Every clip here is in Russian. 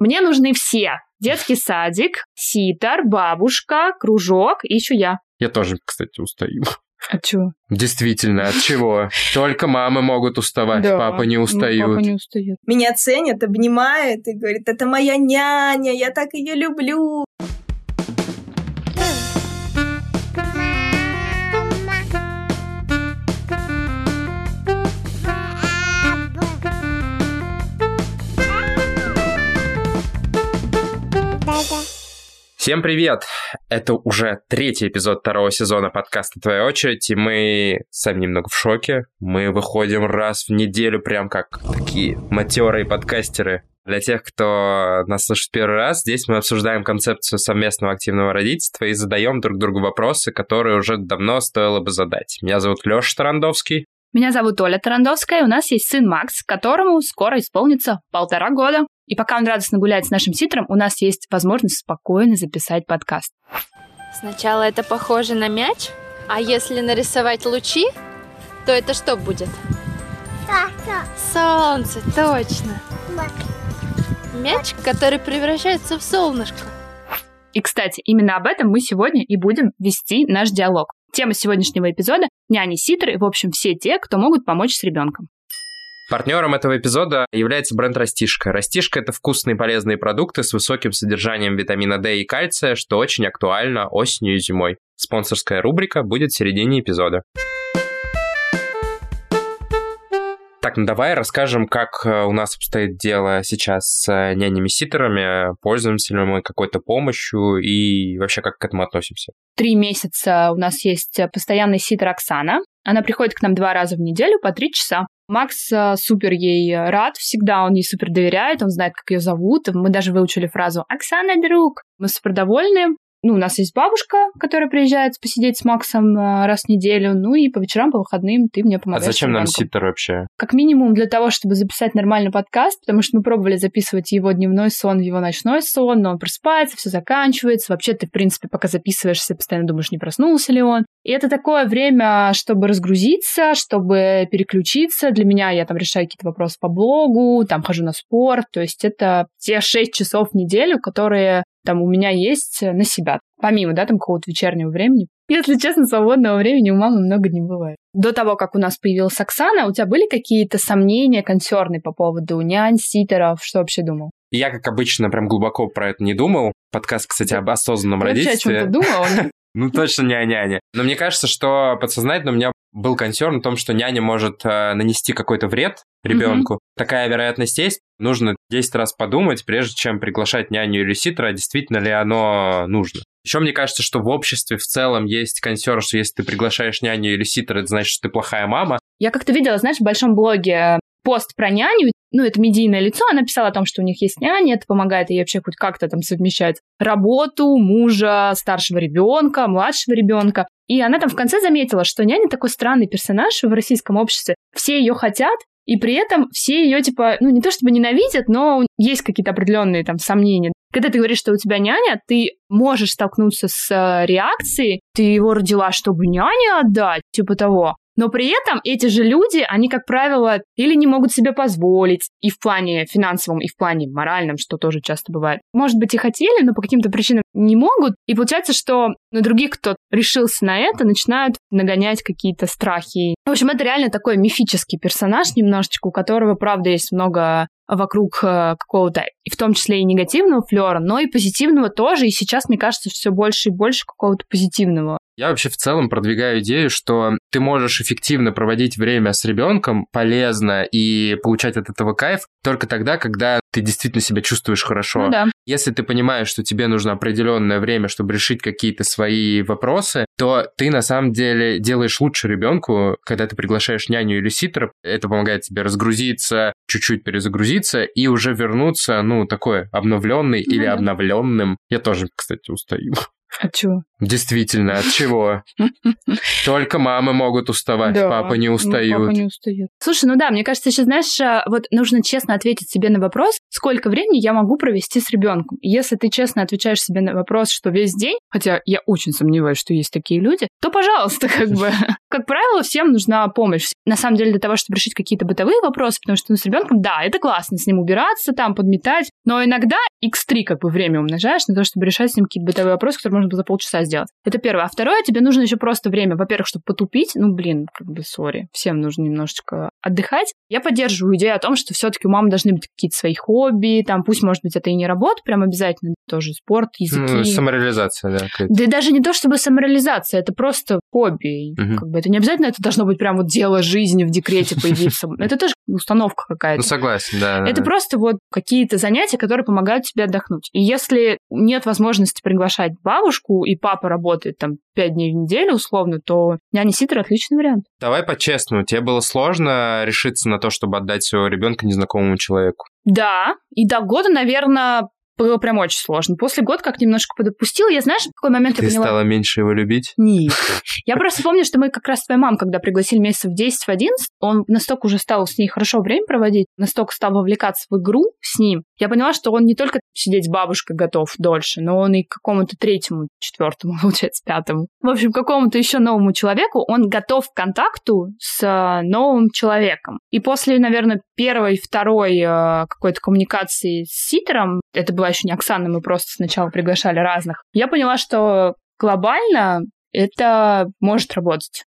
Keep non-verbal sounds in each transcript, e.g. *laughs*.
Мне нужны все. Детский садик, ситар, бабушка, кружок и еще я. Я тоже, кстати, устаю. От чего? Действительно, от чего? *laughs* Только мамы могут уставать, Да, папа не ну, устают. Папа не устает. Меня ценят, обнимают и говорят, это моя няня, я так ее люблю. Всем привет! Это уже третий эпизод второго сезона подкаста «Твоя очередь», и мы сами немного в шоке. Мы выходим раз в неделю, прям как такие матерые подкастеры. Для тех, кто нас слышит первый раз, здесь мы обсуждаем концепцию совместного активного родительства и задаем друг другу вопросы, которые уже давно стоило бы задать. Меня зовут Леша Тарандовский. Меня зовут Оля Тарандовская, у нас есть сын Макс, которому скоро исполнится полтора года. И пока он радостно гуляет с нашим ситром, у нас есть возможность спокойно записать подкаст. Сначала это похоже на мяч, а если нарисовать лучи, то это что будет? Солнце, точно. Мяч, который превращается в солнышко. И, кстати, именно об этом мы сегодня и будем вести наш диалог. Тема сегодняшнего эпизода – няни, ситры, в общем, все те, кто могут помочь с ребенком. Партнером этого эпизода является бренд Растишка. Растишка – это вкусные полезные продукты с высоким содержанием витамина D и кальция, что очень актуально осенью и зимой. Спонсорская рубрика будет в середине эпизода. Так, ну давай расскажем, как э, у нас обстоит дело сейчас с э, нянями-ситерами, пользуемся ли мы какой-то помощью и вообще как к этому относимся. Три месяца у нас есть постоянный ситр Оксана. Она приходит к нам два раза в неделю по три часа. Макс э, супер ей рад всегда, он ей супер доверяет, он знает, как ее зовут. Мы даже выучили фразу «Оксана, друг». Мы супер довольны. Ну, у нас есть бабушка, которая приезжает посидеть с Максом э, раз в неделю. Ну и по вечерам, по выходным ты мне А помогаешь. зачем с нам ситер вообще? Как минимум для того, чтобы записать нормальный подкаст, потому что мы пробовали записывать его дневной сон, его ночной сон, но он просыпается, все заканчивается. Вообще ты, в принципе, пока записываешься, постоянно думаешь, не проснулся ли он. И это такое время, чтобы разгрузиться, чтобы переключиться. Для меня я там решаю какие-то вопросы по блогу, там хожу на спорт. То есть это те шесть часов в неделю, которые там у меня есть на себя. Помимо, да, там какого-то вечернего времени. Если честно, свободного времени у мамы много не бывает. До того, как у нас появилась Оксана, у тебя были какие-то сомнения, консерны по поводу нянь, ситеров? Что вообще думал? Я, как обычно, прям глубоко про это не думал. Подкаст, кстати, об осознанном Ты вообще о родительстве. чем-то думал? Ну, точно не о няне. Но мне кажется, что подсознательно у меня был консерн в том, что няня может э, нанести какой-то вред ребенку. Такая вероятность есть. Нужно 10 раз подумать, прежде чем приглашать няню или ситера, действительно ли оно нужно. Еще мне кажется, что в обществе в целом есть консерн, что если ты приглашаешь няню или ситера, это значит, что ты плохая мама. Я как-то видела, знаешь, в большом блоге пост про няню, ну, это медийное лицо, она писала о том, что у них есть няня, это помогает ей вообще хоть как-то там совмещать работу, мужа, старшего ребенка, младшего ребенка. И она там в конце заметила, что няня такой странный персонаж в российском обществе. Все ее хотят, и при этом все ее, типа, ну, не то чтобы ненавидят, но есть какие-то определенные там сомнения. Когда ты говоришь, что у тебя няня, ты можешь столкнуться с э, реакцией, ты его родила, чтобы няне отдать, типа того. Но при этом эти же люди, они, как правило, или не могут себе позволить и в плане финансовом, и в плане моральном, что тоже часто бывает. Может быть, и хотели, но по каким-то причинам не могут. И получается, что на других, кто решился на это, начинают нагонять какие-то страхи. В общем, это реально такой мифический персонаж немножечко, у которого, правда, есть много вокруг э, какого-то, в том числе и негативного флера, но и позитивного тоже. И сейчас, мне кажется, все больше и больше какого-то позитивного. Я вообще в целом продвигаю идею, что ты можешь эффективно проводить время с ребенком полезно и получать от этого кайф только тогда, когда ты действительно себя чувствуешь хорошо. Ну да. Если ты понимаешь, что тебе нужно определенное время, чтобы решить какие-то свои вопросы, то ты на самом деле делаешь лучше ребенку, когда ты приглашаешь няню или ситера. Это помогает тебе разгрузиться, чуть-чуть перезагрузиться и уже вернуться, ну, такой обновленный Ну или да. обновленным. Я тоже, кстати, устаю. От чего? Действительно, от чего? *laughs* Только мамы могут уставать, Да, папа не ну, устают. Папа не устает. Слушай, ну да, мне кажется, сейчас, знаешь, а, вот нужно честно ответить себе на вопрос, сколько времени я могу провести с ребенком. Если ты честно отвечаешь себе на вопрос, что весь день, хотя я очень сомневаюсь, что есть такие люди, то, пожалуйста, *laughs* как бы. Как правило, всем нужна помощь. На самом деле, для того, чтобы решить какие-то бытовые вопросы, потому что ну, с ребенком, да, это классно, с ним убираться, там, подметать, но иногда x3 как бы время умножаешь на то, чтобы решать с ним какие-то бытовые вопросы, которые можно было за полчаса сделать. Это первое. А второе, тебе нужно еще просто время, во-первых, чтобы потупить. Ну, блин, как бы, сори. Всем нужно немножечко отдыхать. Я поддерживаю идею о том, что все-таки у мамы должны быть какие-то свои хобби. Там, пусть, может быть, это и не работа, прям обязательно тоже спорт, языки. Ну, самореализация, да. Да и даже не то чтобы самореализация, это просто хобби. Мгм. Как бы это не обязательно это должно быть прям вот дело жизни в декрете *laughs* появиться. Это тоже установка Ну, какая-то. согласен, да. Это просто вот какие-то занятия, которые помогают тебе отдохнуть. И если нет возможности приглашать бабушку, и папа работает там пять дней в неделю условно, то няня-ситер отличный вариант. Давай по-честному, тебе было сложно решиться на то, чтобы отдать своего ребенка незнакомому человеку? Да, и до года, наверное, было прям очень сложно. После года как немножко подотпустила. Я, знаешь, в какой момент я Ты поняла... стала меньше его любить? Нет. *laughs* Я просто помню, что мы как раз с твоей мамой, когда пригласили месяцев в 10 в 11, он настолько уже стал с ней хорошо время проводить, настолько стал вовлекаться в игру с ним. Я поняла, что он не только сидеть с бабушкой готов дольше, но он и к какому-то третьему, четвертому, *laughs* получается, пятому. В общем, какому-то еще новому человеку он готов к контакту с э, новым человеком. И после, наверное, первой, второй э, какой-то коммуникации с ситером, это была еще не Оксана, мы просто сначала приглашали разных, я поняла, что глобально это может работать.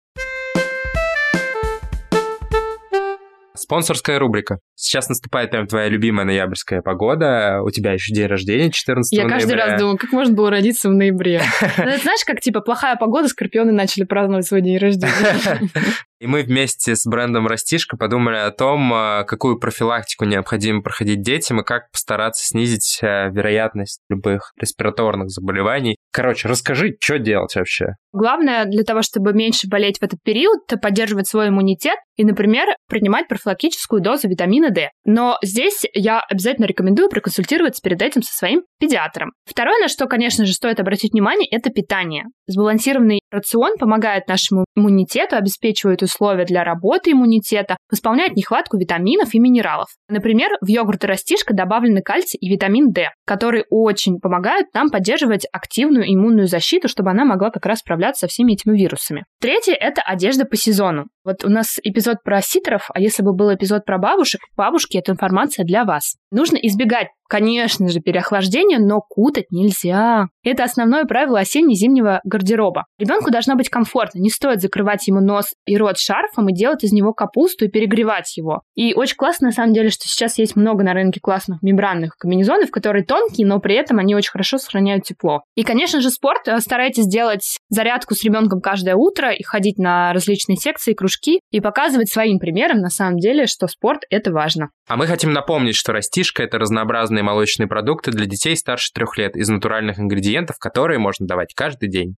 Спонсорская рубрика. Сейчас наступает прям твоя любимая ноябрьская погода. У тебя еще день рождения 14 Я каждый ноября. раз думаю, как можно было родиться в ноябре. *laughs* Ну, знаешь, как типа плохая погода, скорпионы начали праздновать свой день рождения. *laughs* И мы вместе с брендом Растишка подумали о том, а, какую профилактику необходимо проходить детям и как постараться снизить а, вероятность любых респираторных заболеваний. Короче, расскажи, что делать вообще? Главное для того, чтобы меньше болеть в этот период, это поддерживать свой иммунитет и, например, принимать профилактическую дозу витамина D. Но здесь я обязательно рекомендую проконсультироваться перед этим со своим педиатром. Второе, на что, конечно же, стоит обратить внимание, это питание. Сбалансированный рацион помогает нашему иммунитету, обеспечивает условия для работы иммунитета, восполняет нехватку витаминов и минералов. Например, в йогурты растишка добавлены кальций и витамин D, которые очень помогают нам поддерживать активную иммунную защиту, чтобы она могла как раз справляться со всеми этими вирусами. Третье – это одежда по сезону. Вот у нас эпизод про ситеров, а если бы был эпизод про бабушек, бабушки – это информация для вас. Нужно избегать, конечно же, переохлаждения, но кутать нельзя. Это основное правило осенне-зимнего гардероба. Ребенку должно быть комфортно, не стоит закрывать ему нос и рот шарфом и делать из него капусту и перегревать его. И очень классно, на самом деле, что сейчас есть много на рынке классных мембранных комбинезонов, которые тонкие, но при этом они очень хорошо сохраняют тепло. И, конечно же, спорт. Э, Старайтесь делать зарядку с ребенком каждое утро и ходить на различные секции, кружки и показывать своим примером, на самом деле, что спорт – это важно. А мы хотим напомнить, что растишка – это разнообразные молочные продукты для детей старше трех лет из натуральных ингредиентов, которые можно давать каждый день.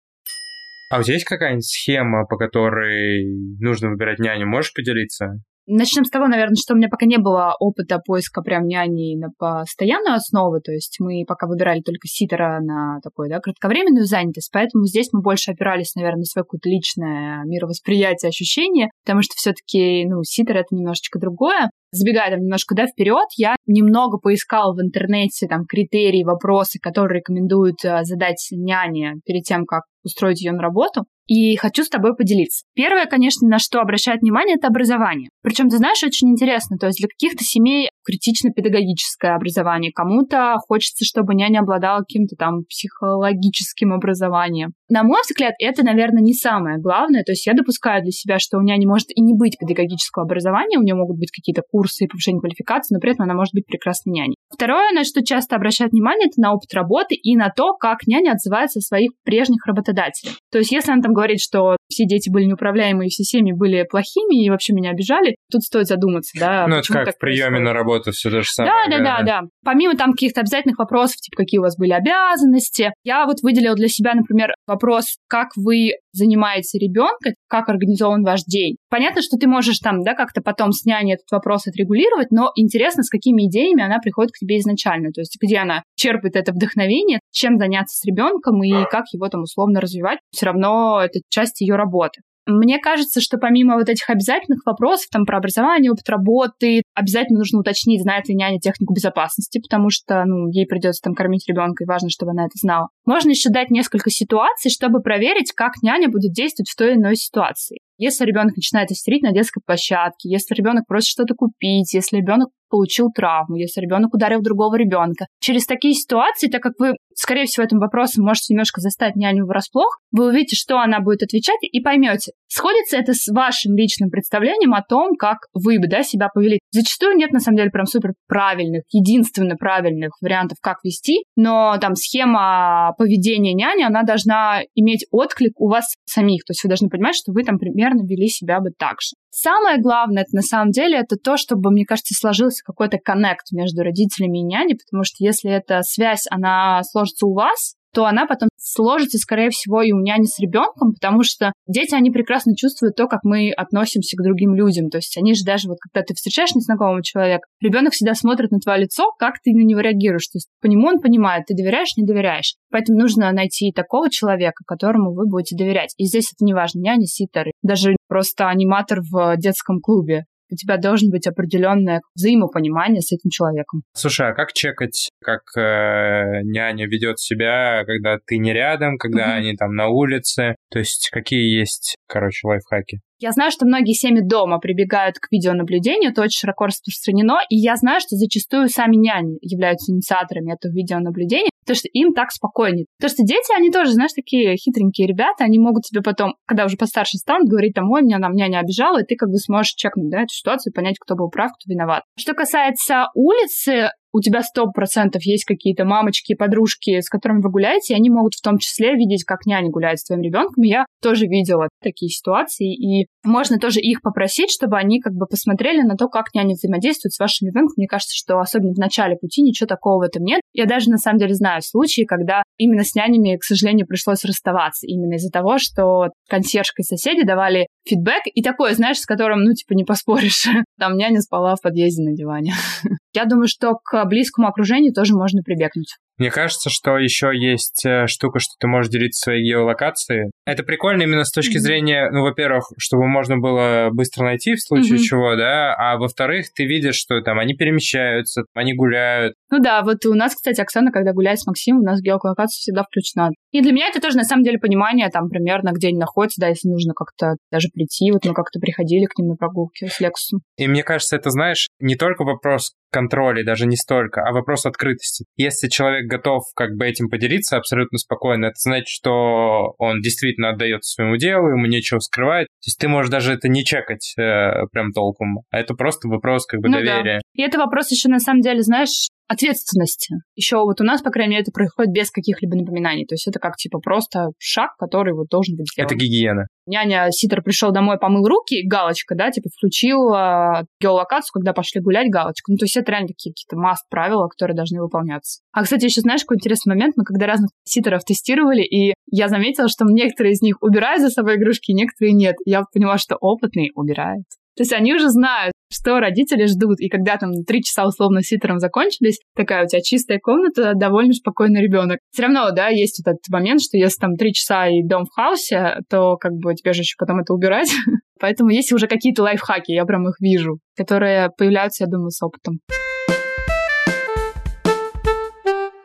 А у тебя есть какая-нибудь схема, по которой нужно выбирать няню? Можешь поделиться? Начнем с того, наверное, что у меня пока не было опыта поиска прям няни на постоянную основу, то есть мы пока выбирали только ситера на такую, да, кратковременную занятость, поэтому здесь мы больше опирались, наверное, на свое какое-то личное мировосприятие, ощущение, потому что все-таки, ну, ситер это немножечко другое. Забегая там немножко, да, вперед, я немного поискала в интернете там критерии, вопросы, которые рекомендуют э, задать няне перед тем, как устроить ее на работу. И хочу с тобой поделиться. Первое, конечно, на что обращают внимание, это образование. Причем, ты знаешь, очень интересно. То есть для каких-то семей критично педагогическое образование. Кому-то хочется, чтобы няня обладала каким-то там психологическим образованием. На мой взгляд, это, наверное, не самое главное. То есть я допускаю для себя, что у няни может и не быть педагогического образования, у нее могут быть какие-то курсы и повышение квалификации, но при этом она может быть прекрасной няней. Второе, на что часто обращают внимание, это на опыт работы и на то, как няня отзывается о своих прежних работодателях. То есть если она там говорить, что все дети были неуправляемые, все семьи были плохими и вообще меня обижали, тут стоит задуматься, да. Ну, это как в приеме происходит. на работу все то же самое. Да, да, да, да. Помимо там каких-то обязательных вопросов, типа, какие у вас были обязанности, я вот выделила для себя, например, вопрос, как вы занимаете ребенка, как организован ваш день. Понятно, что ты можешь там, да, как-то потом с няней этот вопрос отрегулировать, но интересно, с какими идеями она приходит к тебе изначально, то есть где она черпает это вдохновение, чем заняться с ребенком и как его там условно развивать. Все равно это часть ее работы. Мне кажется, что помимо вот этих обязательных вопросов там про образование, опыт работы, обязательно нужно уточнить, знает ли няня технику безопасности, потому что ну, ей придется там кормить ребенка, и важно, чтобы она это знала. Можно еще дать несколько ситуаций, чтобы проверить, как няня будет действовать в той или иной ситуации. Если ребенок начинает истерить на детской площадке, если ребенок просит что-то купить, если ребенок получил травму, если ребенок ударил другого ребенка. Через такие ситуации, так как вы, скорее всего, этим вопросом можете немножко заставить няню врасплох, вы увидите, что она будет отвечать, и поймете, сходится это с вашим личным представлением о том, как вы бы да, себя повели. Зачастую нет, на самом деле, прям супер правильных, единственно правильных вариантов, как вести, но там схема поведения няни, она должна иметь отклик у вас самих. То есть вы должны понимать, что вы там примерно вели себя бы так же. Самое главное, это на самом деле, это то, чтобы, мне кажется, сложился какой-то коннект между родителями и няней, потому что если эта связь, она сложится у вас, то она потом сложится, скорее всего, и у няни с ребенком, потому что дети, они прекрасно чувствуют то, как мы относимся к другим людям. То есть они же даже вот, когда ты встречаешь незнакомого человека, ребенок всегда смотрит на твое лицо, как ты на него реагируешь. То есть по нему он понимает, ты доверяешь, не доверяешь. Поэтому нужно найти такого человека, которому вы будете доверять. И здесь это не важно, няня, ситер, даже просто аниматор в детском клубе у тебя должен быть определенное взаимопонимание с этим человеком. Слушай, а как чекать, как э, няня ведет себя, когда ты не рядом, когда mm-hmm. они там на улице? То есть какие есть, короче, лайфхаки? Я знаю, что многие семьи дома прибегают к видеонаблюдению, это очень широко распространено, и я знаю, что зачастую сами няни являются инициаторами этого видеонаблюдения, потому что им так спокойнее. Потому что дети, они тоже, знаешь, такие хитренькие ребята, они могут тебе потом, когда уже постарше станут, говорить там, ой, меня нам няня обижала, и ты как бы сможешь чекнуть, да, эту ситуацию, понять, кто был прав, кто виноват. Что касается улицы, у тебя сто процентов есть какие-то мамочки, подружки, с которыми вы гуляете, и они могут в том числе видеть, как няня гуляет с твоим ребенком. я тоже видела такие ситуации, и можно тоже их попросить, чтобы они как бы посмотрели на то, как няня взаимодействует с вашим ребенком. Мне кажется, что особенно в начале пути ничего такого в этом нет. Я даже на самом деле знаю случаи, когда именно с нянями, к сожалению, пришлось расставаться. Именно из-за того, что консьержка и соседи давали фидбэк, и такое, знаешь, с которым, ну, типа, не поспоришь. *laughs* Там няня спала в подъезде на диване. *laughs* Я думаю, что к близкому окружению тоже можно прибегнуть. Мне кажется, что еще есть э, штука, что ты можешь делиться своей геолокацией. Это прикольно именно с точки mm-hmm. зрения, ну, во-первых, чтобы можно было быстро найти в случае mm-hmm. чего, да, а во-вторых, ты видишь, что там они перемещаются, они гуляют. Ну да, вот у нас, кстати, Оксана, когда гуляет с Максимом, у нас геолокация всегда включена. И для меня это тоже, на самом деле, понимание, там, примерно, где они находятся, да, если нужно как-то даже прийти. Вот мы как-то приходили к ним на прогулке с Лексусом. И мне кажется, это, знаешь, не только вопрос контроля, даже не столько, а вопрос открытости. Если человек готов как бы этим поделиться абсолютно спокойно, это значит, что он действительно отдает своему делу, ему нечего скрывать. То есть ты можешь даже это не чекать э, прям толком, а это просто вопрос как бы ну доверия. Да. И это вопрос еще на самом деле, знаешь, ответственности. Еще вот у нас, по крайней мере, это происходит без каких-либо напоминаний. То есть это как типа просто шаг, который вот должен быть сделан. Это гигиена. Няня Ситер пришел домой, помыл руки, галочка, да, типа включил э, геолокацию, когда пошли гулять, галочка. Ну, то есть это реально такие какие-то маст правила, которые должны выполняться. А, кстати, еще знаешь, какой интересный момент? Мы когда разных ситеров тестировали, и я заметила, что некоторые из них убирают за собой игрушки, некоторые нет. Я поняла, что опытные убирают. То есть они уже знают, что родители ждут. И когда там три часа условно ситером закончились, такая у тебя чистая комната, довольно спокойный ребенок. Все равно, да, есть вот этот момент, что если там три часа и дом в хаосе, то как бы тебе же еще потом это убирать. *laughs* Поэтому есть уже какие-то лайфхаки, я прям их вижу, которые появляются, я думаю, с опытом.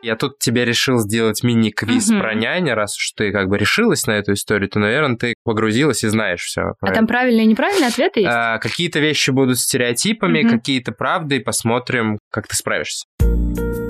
Я тут тебе решил сделать мини-квиз угу. про няня, раз уж ты как бы решилась на эту историю, то, наверное, ты погрузилась и знаешь все. А там правильные и неправильные ответы есть? А, какие-то вещи будут стереотипами, угу. какие-то правды, и посмотрим, как ты справишься.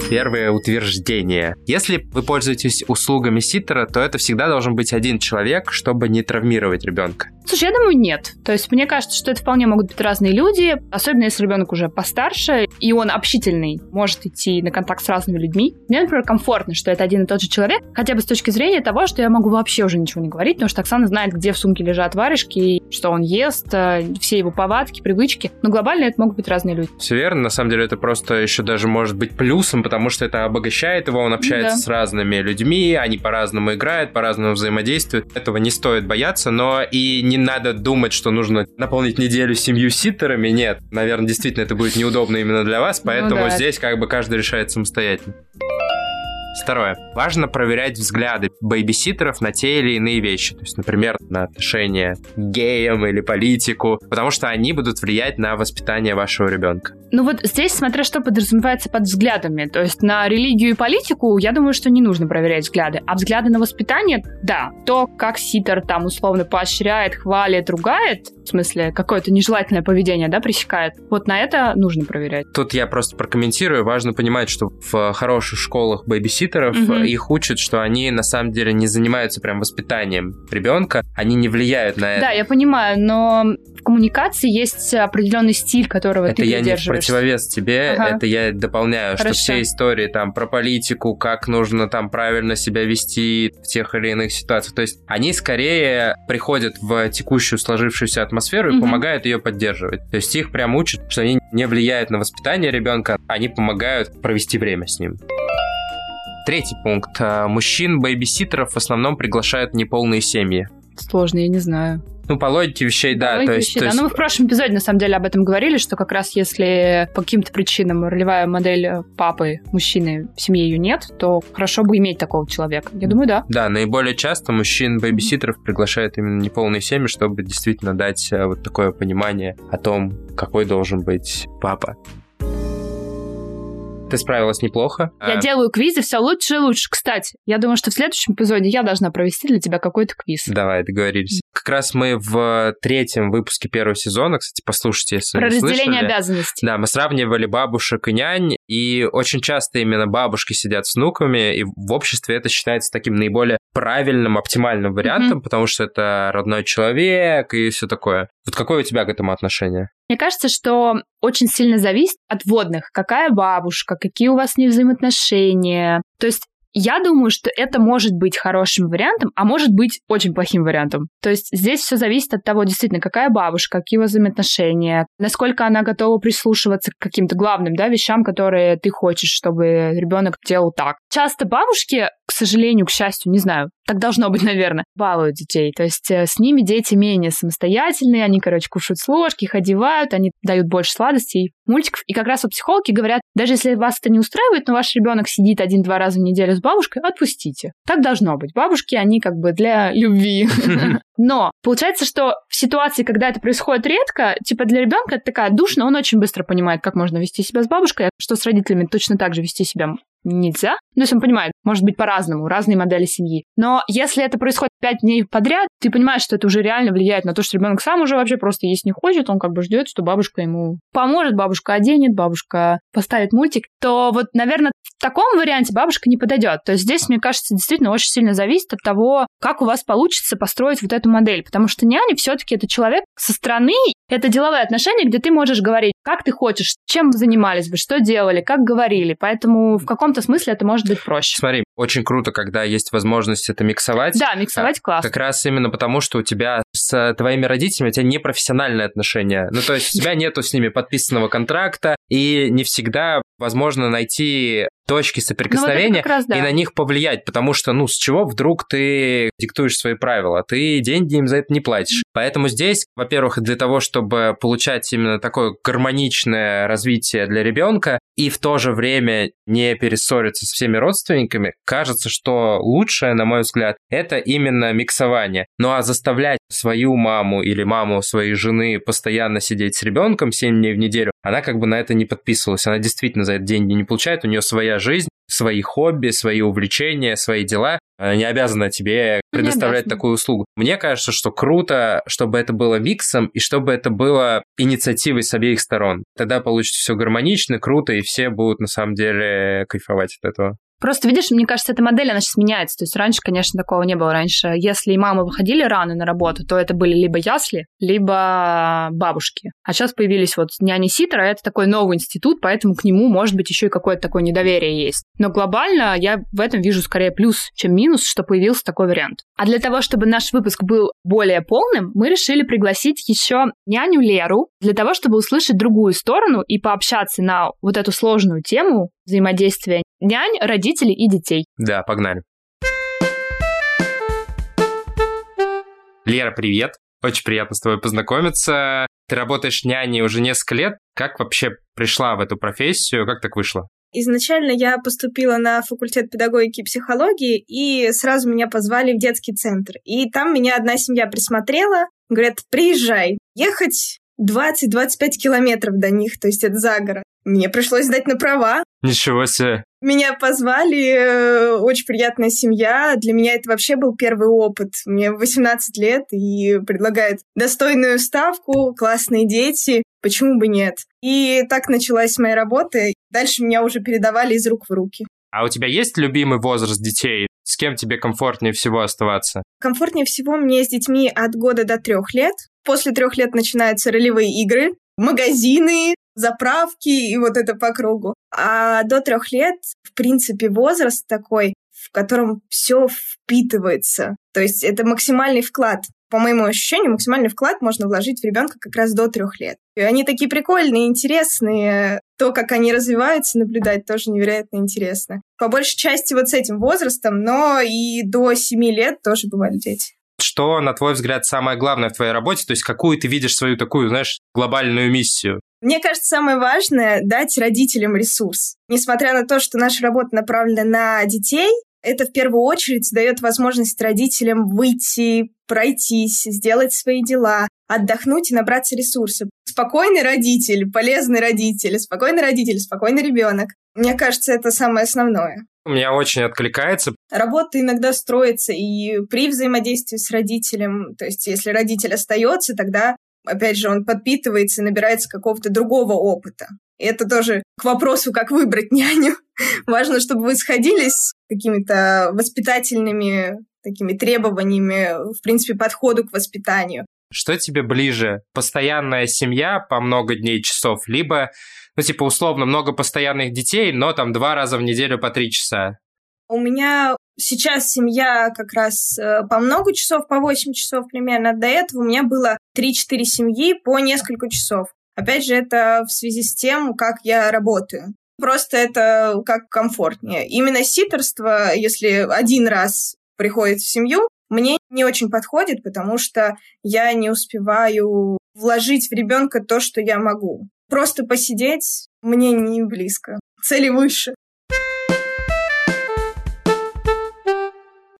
Первое утверждение. Если вы пользуетесь услугами ситера, то это всегда должен быть один человек, чтобы не травмировать ребенка. Слушай, я думаю, нет. То есть мне кажется, что это вполне могут быть разные люди, особенно если ребенок уже постарше, и он общительный, может идти на контакт с разными людьми. Мне, например, комфортно, что это один и тот же человек, хотя бы с точки зрения того, что я могу вообще уже ничего не говорить, потому что Оксана знает, где в сумке лежат варежки, что он ест, э, все его повадки, привычки. Но глобально это могут быть разные люди. Все верно. На самом деле это просто еще даже может быть плюсом, потому что это обогащает его, он общается Да. с разными людьми, они по-разному играют, по-разному взаимодействуют. Этого не стоит бояться, но и не надо думать, что нужно наполнить неделю семью ситтерами. Нет, наверное, действительно это будет неудобно именно для вас, поэтому да. здесь как бы каждый решает самостоятельно. Второе. Важно проверять взгляды бейбиситеров на те или иные вещи. То есть, например, на отношения к геям или политику, потому что они будут влиять на воспитание вашего ребенка. Ну вот здесь, смотря что подразумевается под взглядами. То есть на религию и политику, я думаю, что не нужно проверять взгляды. А взгляды на воспитание, да. То, как ситер там условно поощряет, хвалит, ругает, в смысле, какое-то нежелательное поведение, да, пресекает, вот на это нужно проверять. Тут я просто прокомментирую. Важно понимать, что в хороших школах бейбиситеров Мгм. их учат, что они на самом деле не занимаются прям воспитанием ребенка, они не влияют на это. Да, я понимаю, но в коммуникации есть определенный стиль, которого Это ты я не в противовес тебе, Ага. это я дополняю, Хорошо. что все истории там про политику, как нужно там правильно себя вести в тех или иных ситуациях, то есть они скорее приходят в текущую сложившуюся атмосферу и Мгм. помогают ее поддерживать. То есть их прям учат, что они не влияют на воспитание ребенка, они помогают провести время с ним. Третий пункт. А, Мужчин бейбиситеров в основном приглашают неполные семьи. Сложно, я не знаю. Ну, по логике вещей, да. Логика то есть, вещей, то да. есть Ну, мы в прошлом эпизоде, на самом деле, об этом говорили, что как раз если по каким-то причинам ролевая модель э, папы, мужчины в семье ее нет, то хорошо бы иметь такого человека. Я думаю, да. Да, наиболее часто мужчин бейбиситеров приглашают именно неполные семьи, чтобы действительно дать э, вот такое понимание о том, какой должен быть папа. Ты справилась неплохо. Я А, делаю квизы все лучше и лучше. Кстати, я думаю, что в следующем эпизоде я должна провести для тебя какой-то квиз. Давай, договорились. Как раз мы в третьем выпуске первого сезона, кстати, послушайте, если Про не разделение слышали. обязанностей. Да, мы сравнивали бабушек и нянь, и очень часто именно бабушки сидят с внуками, и в обществе это считается таким наиболее правильным, оптимальным вариантом, потому что это родной человек и все такое. Вот какое у тебя к этому отношение? Мне кажется, что очень сильно зависит от водных. Какая бабушка, какие у вас с ней взаимоотношения. То есть я думаю, что это может быть хорошим вариантом, а может быть очень плохим вариантом. То есть здесь все зависит от того, действительно, какая бабушка, какие у вас взаимоотношения, насколько она готова прислушиваться к каким-то главным да, вещам, которые ты хочешь, чтобы ребенок делал так. Часто бабушки, к сожалению, к счастью, не знаю, так должно быть, *laughs* наверное, балуют детей. То есть э, с ними дети менее самостоятельные, они, короче, кушают с ложки, их одевают, они дают больше сладостей, мультиков. И как раз вот психологи говорят, даже если вас это не устраивает, но ваш ребенок сидит один-два раза в неделю с бабушкой, отпустите. Так должно быть. Бабушки, они как бы для *laughs* любви. *laughs* Но получается, что в ситуации, когда это происходит редко, типа для ребенка это такая душно, он очень быстро понимает, как можно вести себя с бабушкой, а что с родителями точно так же вести себя нельзя. Ну, если он понимает, может быть по-разному, разные модели семьи. Но если это происходит пять дней подряд, ты понимаешь, что это уже реально влияет на то, что ребенок сам уже вообще просто есть не хочет, он как бы ждет, что бабушка ему поможет, бабушка оденет, бабушка поставит мультик, то вот, наверное, в таком варианте бабушка не подойдет. То есть здесь, мне кажется, действительно очень сильно зависит от того, как у вас получится построить вот эту модель. Потому что няня все-таки это человек со стороны, это деловые отношения, где ты можешь говорить, как ты хочешь, чем занимались вы, что делали, как говорили. Поэтому в каком-то смысле это может быть проще. Смотри, очень круто, когда есть возможность это миксовать. Да, миксовать классно. Как раз именно потому, что у тебя с твоими родителями у тебя непрофессиональные отношения. Ну, то есть у тебя нету с ними подписанного контракта, и не всегда возможно найти точки Ну, вот соприкосновения раз да. и на них повлиять, потому что, ну, с чего вдруг ты диктуешь свои правила? Ты деньги им за это не платишь. Поэтому здесь, во-первых, для того, чтобы получать именно такое гармоничное развитие для ребенка и в то же время не перессориться с всеми родственниками, кажется, что лучшее, на мой взгляд, это именно миксование. Ну а заставлять свою маму или маму своей жены постоянно сидеть с ребенком 7 дней в неделю, она как бы на это не подписывалась. Она действительно за это деньги не получает, у нее своя жизнь, свои хобби, свои увлечения, свои дела. Она не обязана тебе предоставлять такую услугу. Мне кажется, что круто, чтобы это было миксом и чтобы это было инициативой с обеих сторон. Тогда получится все гармонично, круто, и все будут на самом деле кайфовать от этого. Просто, видишь, мне кажется, эта модель, она сейчас меняется. То есть раньше, конечно, такого не было. Раньше, если мамы выходили рано на работу, то это были либо ясли, либо бабушки. А сейчас появились вот няни-ситера, это такой новый институт, поэтому к нему, может быть, еще и какое-то такое недоверие есть. Но глобально я в этом вижу скорее плюс, чем минус, что появился такой вариант. А для того, чтобы наш выпуск был более полным, мы решили пригласить еще няню Леру для того, чтобы услышать другую сторону и пообщаться на вот эту сложную тему взаимодействия нянь, родителей и детей. Да, погнали. Лера, привет. Очень приятно с тобой познакомиться. Ты работаешь няней уже несколько лет. Как вообще пришла в эту профессию? Как так вышло? Изначально я поступила на факультет педагогики и психологии, и сразу меня позвали в детский центр. И там меня одна семья присмотрела, говорят, приезжай. Ехать 20-25 километров до них, то есть это за город. Мне пришлось сдать на права. Ничего себе. Меня позвали, э, очень приятная семья. Для меня это вообще был первый опыт. Мне 18 лет и предлагают достойную ставку, классные дети. Почему бы нет? И так началась моя работа. Дальше меня уже передавали из рук в руки. А у тебя есть любимый возраст детей? С кем тебе комфортнее всего оставаться? Комфортнее всего мне с детьми от года до трех лет. После трех лет начинаются ролевые игры, магазины, заправки и вот это по кругу. А до трех лет, в принципе, возраст такой, в котором все впитывается. То есть это максимальный вклад. По моему ощущению, максимальный вклад можно вложить в ребенка как раз до трех лет. И они такие прикольные, интересные. То, как они развиваются, наблюдать тоже невероятно интересно. По большей части вот с этим возрастом, но и до семи лет тоже бывали дети. Что, на твой взгляд, самое главное в твоей работе? То есть какую ты видишь свою такую, знаешь, глобальную миссию? Мне кажется, самое важное — дать родителям ресурс. Несмотря на то, что наша работа направлена на детей, это в первую очередь дает возможность родителям выйти, пройтись, сделать свои дела, отдохнуть и набраться ресурсов. Спокойный родитель, полезный родитель, спокойный родитель, спокойный ребенок. Мне кажется, это самое основное. У меня очень откликается. Работа иногда строится и при взаимодействии с родителем. То есть, если родитель остается, тогда, опять же, он подпитывается и набирается какого-то другого опыта. И это тоже к вопросу, как выбрать *laughs* няню. Важно, чтобы вы сходились с какими-то воспитательными такими требованиями, в принципе, подходу к воспитанию. Что тебе ближе? Постоянная семья по много дней, часов, либо, ну, типа, условно, много постоянных детей, но там два раза в неделю по три часа? У меня сейчас семья как раз э, по много часов, по 8 часов примерно. До этого у меня было 3-4 семьи по несколько часов. Опять же, это в связи с тем, как я работаю. Просто это как комфортнее. Именно ситерство, если один раз приходит в семью, мне не очень подходит, потому что я не успеваю вложить в ребенка то, что я могу. Просто посидеть мне не близко. Цели выше.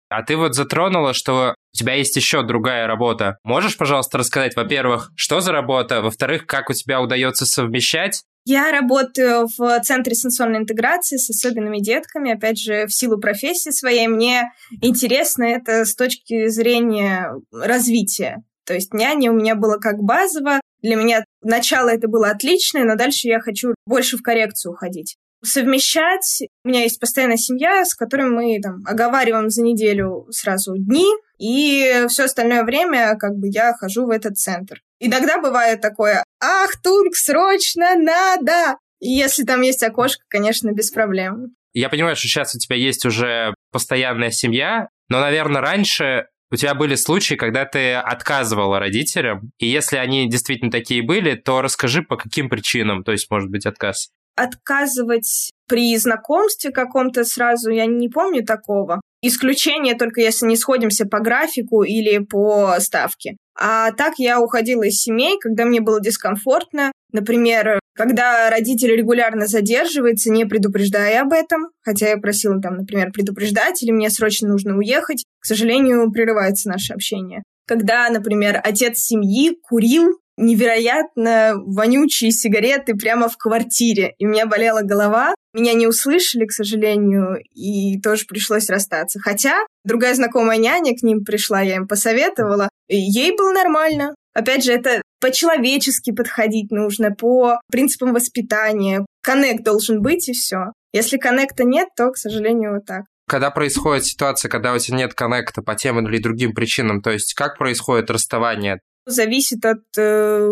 А ты вот затронула, что у тебя есть еще другая работа. Можешь, пожалуйста, рассказать, во-первых, что за работа, во-вторых, как у тебя удается совмещать? Я работаю в Центре сенсорной интеграции с особенными детками. Опять же, в силу профессии своей мне интересно это с точки зрения развития. То есть няня у меня было как базово. Для меня начало это было отличное, но дальше я хочу больше в коррекцию уходить совмещать. У меня есть постоянная семья, с которой мы там оговариваем за неделю сразу дни, и все остальное время как бы я хожу в этот центр. Иногда бывает такое «Ах, Тунг, срочно надо!» И если там есть окошко, конечно, без проблем. Я понимаю, что сейчас у тебя есть уже постоянная семья, но, наверное, раньше у тебя были случаи, когда ты отказывала родителям, и если они действительно такие были, то расскажи, по каким причинам, то есть, может быть, отказ отказывать при знакомстве каком-то сразу, я не помню такого. Исключение только если не сходимся по графику или по ставке. А так я уходила из семей, когда мне было дискомфортно. Например, когда родители регулярно задерживаются, не предупреждая об этом, хотя я просила там, например, предупреждать или мне срочно нужно уехать, к сожалению, прерывается наше общение. Когда, например, отец семьи курил невероятно вонючие сигареты прямо в квартире. И у меня болела голова. Меня не услышали, к сожалению, и тоже пришлось расстаться. Хотя другая знакомая няня к ним пришла, я им посоветовала, и ей было нормально. Опять же, это по-человечески подходить нужно, по принципам воспитания. Коннект должен быть, и все. Если коннекта нет, то, к сожалению, вот так. Когда происходит ситуация, когда у тебя нет коннекта по тем или другим причинам, то есть как происходит расставание? Зависит от э,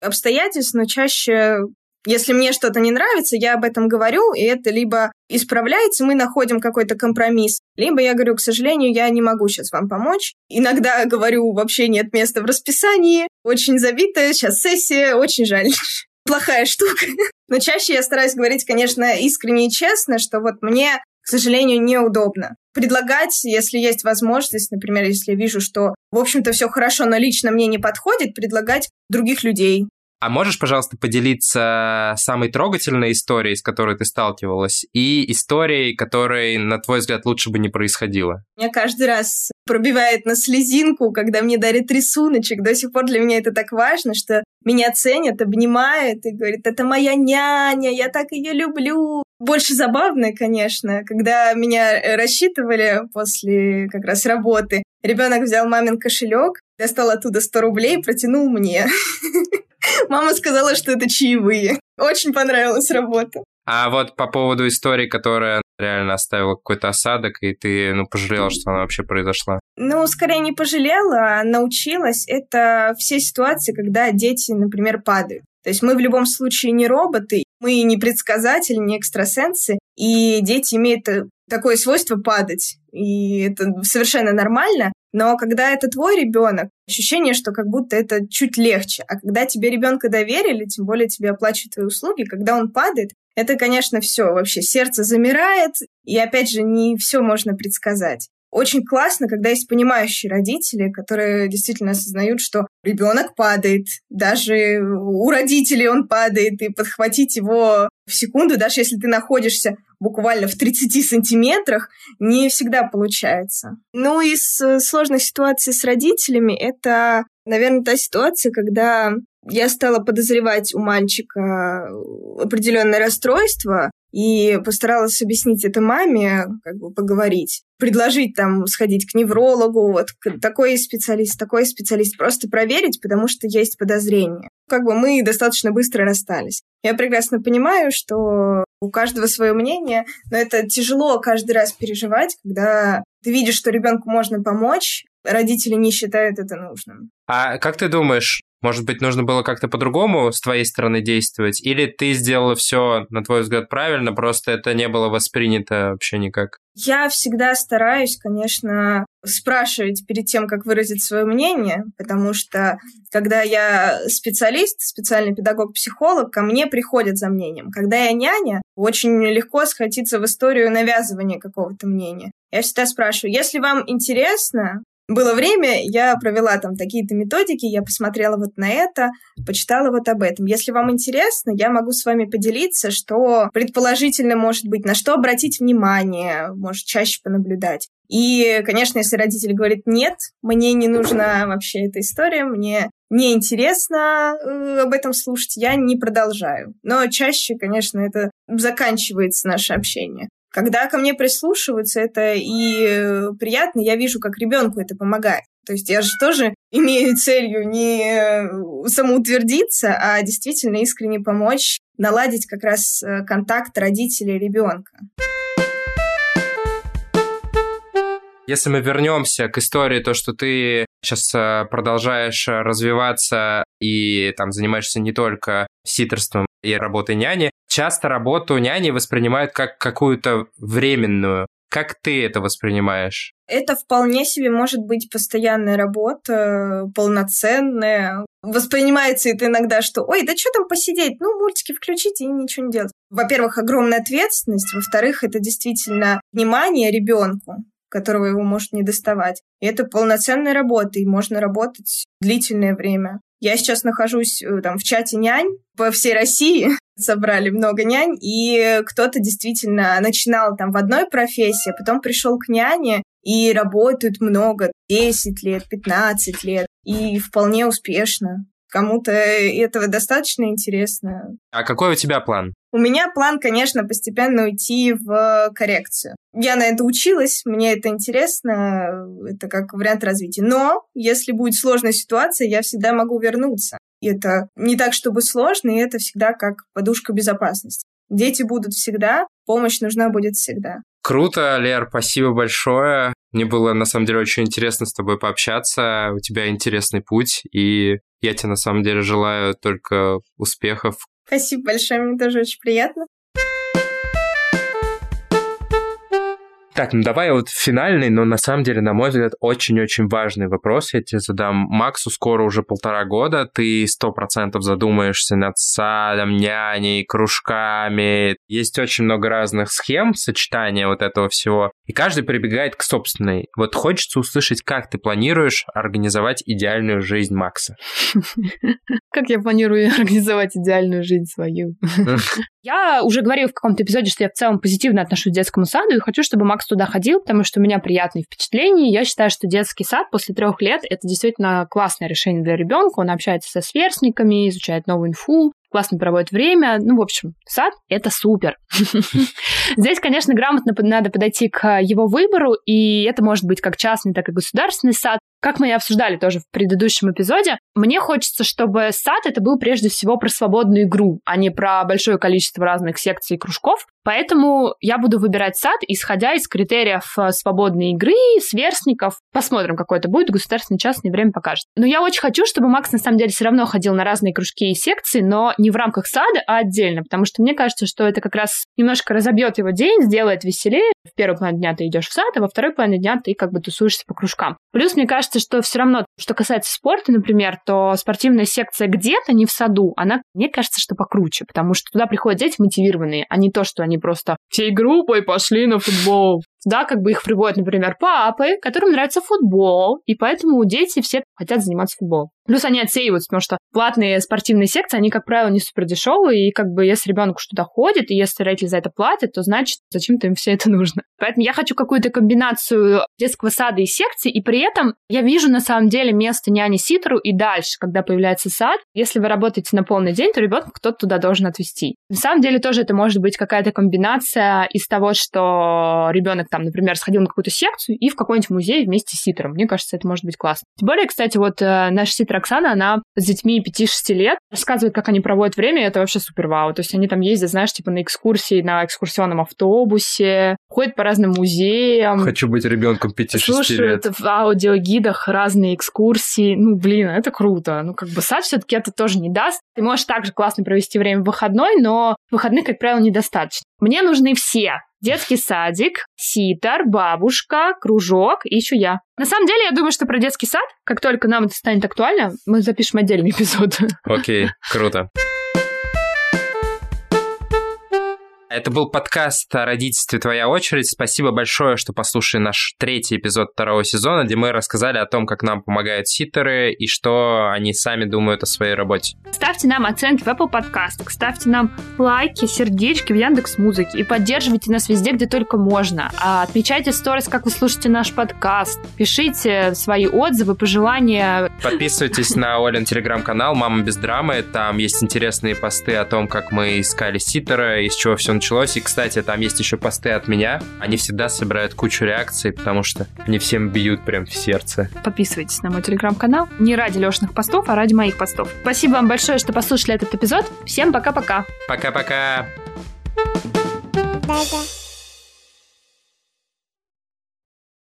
обстоятельств, но чаще если мне что-то не нравится, я об этом говорю, и это либо исправляется, мы находим какой-то компромисс, либо я говорю, к сожалению, я не могу сейчас вам помочь. Иногда *laughs* говорю, вообще нет места в расписании, очень забитая, сейчас сессия, очень жаль. *laughs* Плохая штука. *laughs* Но чаще я стараюсь говорить, конечно, искренне и честно, что вот мне к сожалению, неудобно. Предлагать, если есть возможность, например, если я вижу, что, в общем-то, все хорошо, но лично мне не подходит, предлагать других людей, а можешь, пожалуйста, поделиться самой трогательной историей, с которой ты сталкивалась, и историей, которой, на твой взгляд, лучше бы не происходило? Меня каждый раз пробивает на слезинку, когда мне дарят рисуночек. До сих пор для меня это так важно, что меня ценят, обнимают и говорят, это моя няня, я так ее люблю. Больше забавно, конечно, когда меня рассчитывали после как раз работы. Ребенок взял мамин кошелек, достал оттуда 100 рублей, протянул мне. *laughs* Мама сказала, что это чаевые. Очень понравилась работа. А вот по поводу истории, которая реально оставила какой-то осадок, и ты, ну, пожалела, что она вообще произошла? Ну, скорее не пожалела, а научилась. Это все ситуации, когда дети, например, падают. То есть мы в любом случае не роботы, мы не предсказатели, не экстрасенсы, и дети имеют такое свойство падать. И это совершенно нормально. Но когда это твой ребенок, ощущение, что как будто это чуть легче. А когда тебе ребенка доверили, тем более тебе оплачивают твои услуги, когда он падает, это, конечно, все вообще сердце замирает, и опять же, не все можно предсказать. Очень классно, когда есть понимающие родители, которые действительно осознают, что ребенок падает, даже у родителей он падает, и подхватить его в секунду, даже если ты находишься буквально в 30 сантиметрах, не всегда получается. Ну, из сложных ситуаций с родителями это, наверное, та ситуация, когда я стала подозревать у мальчика определенное расстройство, и постаралась объяснить это маме, как бы поговорить, предложить там сходить к неврологу, вот такой специалист, такой специалист, просто проверить, потому что есть подозрение. Как бы мы достаточно быстро расстались. Я прекрасно понимаю, что у каждого свое мнение, но это тяжело каждый раз переживать, когда ты видишь, что ребенку можно помочь, родители не считают это нужным. А как ты думаешь, может быть, нужно было как-то по-другому с твоей стороны действовать? Или ты сделала все, на твой взгляд, правильно, просто это не было воспринято вообще никак? Я всегда стараюсь, конечно, спрашивать перед тем, как выразить свое мнение, потому что когда я специалист, специальный педагог-психолог, ко мне приходят за мнением. Когда я няня, очень легко схватиться в историю навязывания какого-то мнения. Я всегда спрашиваю, если вам интересно, было время, я провела там такие-то методики, я посмотрела вот на это, почитала вот об этом. Если вам интересно, я могу с вами поделиться, что предположительно может быть, на что обратить внимание, может чаще понаблюдать. И, конечно, если родитель говорит «нет, мне не нужна вообще эта история, мне неинтересно э, об этом слушать, я не продолжаю. Но чаще, конечно, это заканчивается наше общение. Когда ко мне прислушиваются, это и э, приятно, я вижу, как ребенку это помогает. То есть я же тоже *laughs* имею целью не э, самоутвердиться, а действительно искренне помочь наладить как раз э, контакт родителей ребенка. Если мы вернемся к истории, то, что ты сейчас продолжаешь развиваться и там занимаешься не только ситерством и работой няни, часто работу няни воспринимают как какую-то временную. Как ты это воспринимаешь? Это вполне себе может быть постоянная работа, полноценная. Воспринимается это иногда, что «Ой, да что там посидеть? Ну, мультики включите и ничего не делать». Во-первых, огромная ответственность. Во-вторых, это действительно внимание ребенку которого его может не доставать. И это полноценная работа, и можно работать длительное время. Я сейчас нахожусь э, там в чате нянь по всей России, *laughs* собрали много нянь, и кто-то действительно начинал там в одной профессии, а потом пришел к няне, и работают много, 10 лет, 15 лет, и вполне успешно. Кому-то этого достаточно интересно. А какой у тебя план? У меня план, конечно, постепенно уйти в коррекцию. Я на это училась, мне это интересно, это как вариант развития. Но если будет сложная ситуация, я всегда могу вернуться. И это не так, чтобы сложно, и это всегда как подушка безопасности. Дети будут всегда, помощь нужна будет всегда. Круто, Лер, спасибо большое. Мне было, на самом деле, очень интересно с тобой пообщаться. У тебя интересный путь, и я тебе, на самом деле, желаю только успехов. Спасибо большое, мне тоже очень приятно. Так, ну давай вот финальный, но на самом деле, на мой взгляд, очень-очень важный вопрос я тебе задам. Максу скоро уже полтора года, ты сто процентов задумаешься над садом, няней, кружками. Есть очень много разных схем сочетания вот этого всего, и каждый прибегает к собственной. Вот хочется услышать, как ты планируешь организовать идеальную жизнь Макса. *laughs* Как я планирую *laughs* организовать идеальную жизнь свою? *laughs* Я уже говорила в каком-то эпизоде, что я в целом позитивно отношусь к детскому саду и хочу, чтобы Макс туда ходил, потому что у меня приятные впечатления. Я считаю, что детский сад после трех лет это действительно классное решение для ребенка. Он общается со сверстниками, изучает новую инфу, классно проводит время. Ну, в общем, сад — это супер. *laughs* Здесь, конечно, грамотно надо подойти к его выбору, и это может быть как частный, так и государственный сад. Как мы и обсуждали тоже в предыдущем эпизоде, мне хочется, чтобы сад это был прежде всего про свободную игру, а не про большое количество разных секций и кружков. Поэтому я буду выбирать сад, исходя из критериев э, свободной игры, сверстников. Посмотрим, какой это будет, государственный частный время покажет. Но я очень хочу, чтобы Макс на самом деле все равно ходил на разные кружки и секции, но не в рамках сада, а отдельно, потому что мне кажется, что это как раз немножко разобьет его день, сделает веселее. В первый план дня ты идешь в сад, а во второй план дня ты как бы тусуешься по кружкам. Плюс мне кажется, что все равно, что касается спорта, например, то спортивная секция где-то, не в саду, она, мне кажется, что покруче, потому что туда приходят дети мотивированные, а не то, что они просто всей группой пошли на футбол. Да, как бы их приводят, например, папы, которым нравится футбол, и поэтому дети все хотят заниматься футболом. Плюс они отсеиваются, потому что платные спортивные секции, они, как правило, не супер дешевые, и как бы если ребенок что-то ходит, и если родители за это платят, то значит, зачем-то им все это нужно. Поэтому я хочу какую-то комбинацию детского сада и секции, и при этом я вижу на самом деле место няни-ситеру и дальше, когда появляется сад. Если вы работаете на полный день, то ребенка кто-то туда должен отвезти. На самом деле тоже это может быть какая-то комбинация из того, что ребенок там, например, сходил на какую-то секцию и в какой-нибудь музей вместе с ситером. Мне кажется, это может быть классно. Тем более, кстати, вот э, наш ситер Оксана, она с детьми 5-6 лет рассказывает, как они проводят время, и это вообще супер вау. То есть они там ездят, знаешь, типа на экскурсии, на экскурсионном автобусе, ходят по разным музеям. Хочу быть ребенком 5-6 лет. В аудиогидах разные экскурсии. Ну, блин, это круто. Ну, как бы сад все-таки это тоже не даст. Ты можешь также классно провести время в выходной, но выходных, как правило, недостаточно. Мне нужны все детский садик, ситар, бабушка, кружок и еще я. На самом деле, я думаю, что про детский сад, как только нам это станет актуально, мы запишем отдельный эпизод. Окей, круто. Это был подкаст о родительстве «Твоя очередь». Спасибо большое, что послушали наш третий эпизод второго сезона, где мы рассказали о том, как нам помогают ситеры и что они сами думают о своей работе. Ставьте нам оценки в Apple подкастах, ставьте нам лайки, сердечки в Яндекс Музыке и поддерживайте нас везде, где только можно. А отмечайте сторис, как вы слушаете наш подкаст. Пишите свои отзывы, пожелания. Подписывайтесь на Олен телеграм-канал «Мама без драмы». Там есть интересные посты о том, как мы искали ситера, из чего все началось. И, кстати, там есть еще посты от меня. Они всегда собирают кучу реакций, потому что они всем бьют прям в сердце. Подписывайтесь на мой телеграм-канал. Не ради Лешных постов, а ради моих постов. Спасибо вам большое, что послушали этот эпизод. Всем пока-пока. Пока-пока. Да-да.